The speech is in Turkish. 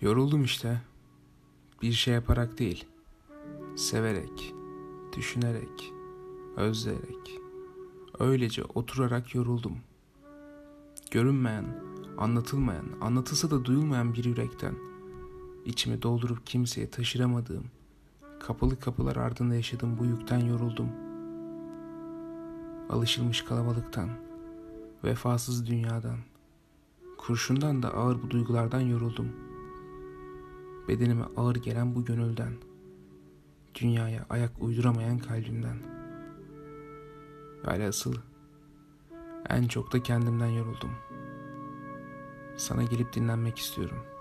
Yoruldum işte. Bir şey yaparak değil. Severek, düşünerek, özleyerek. Öylece oturarak yoruldum. Görünmeyen, anlatılmayan, anlatılsa da duyulmayan bir yürekten içimi doldurup kimseye taşıramadığım, kapalı kapılar ardında yaşadığım bu yükten yoruldum. Alışılmış kalabalıktan, vefasız dünyadan, kurşundan da ağır bu duygulardan yoruldum.'' Bedenime ağır gelen bu gönülden, dünyaya ayak uyduramayan kalbimden. Ve asıl en çok da kendimden yoruldum. Sana gelip dinlenmek istiyorum.''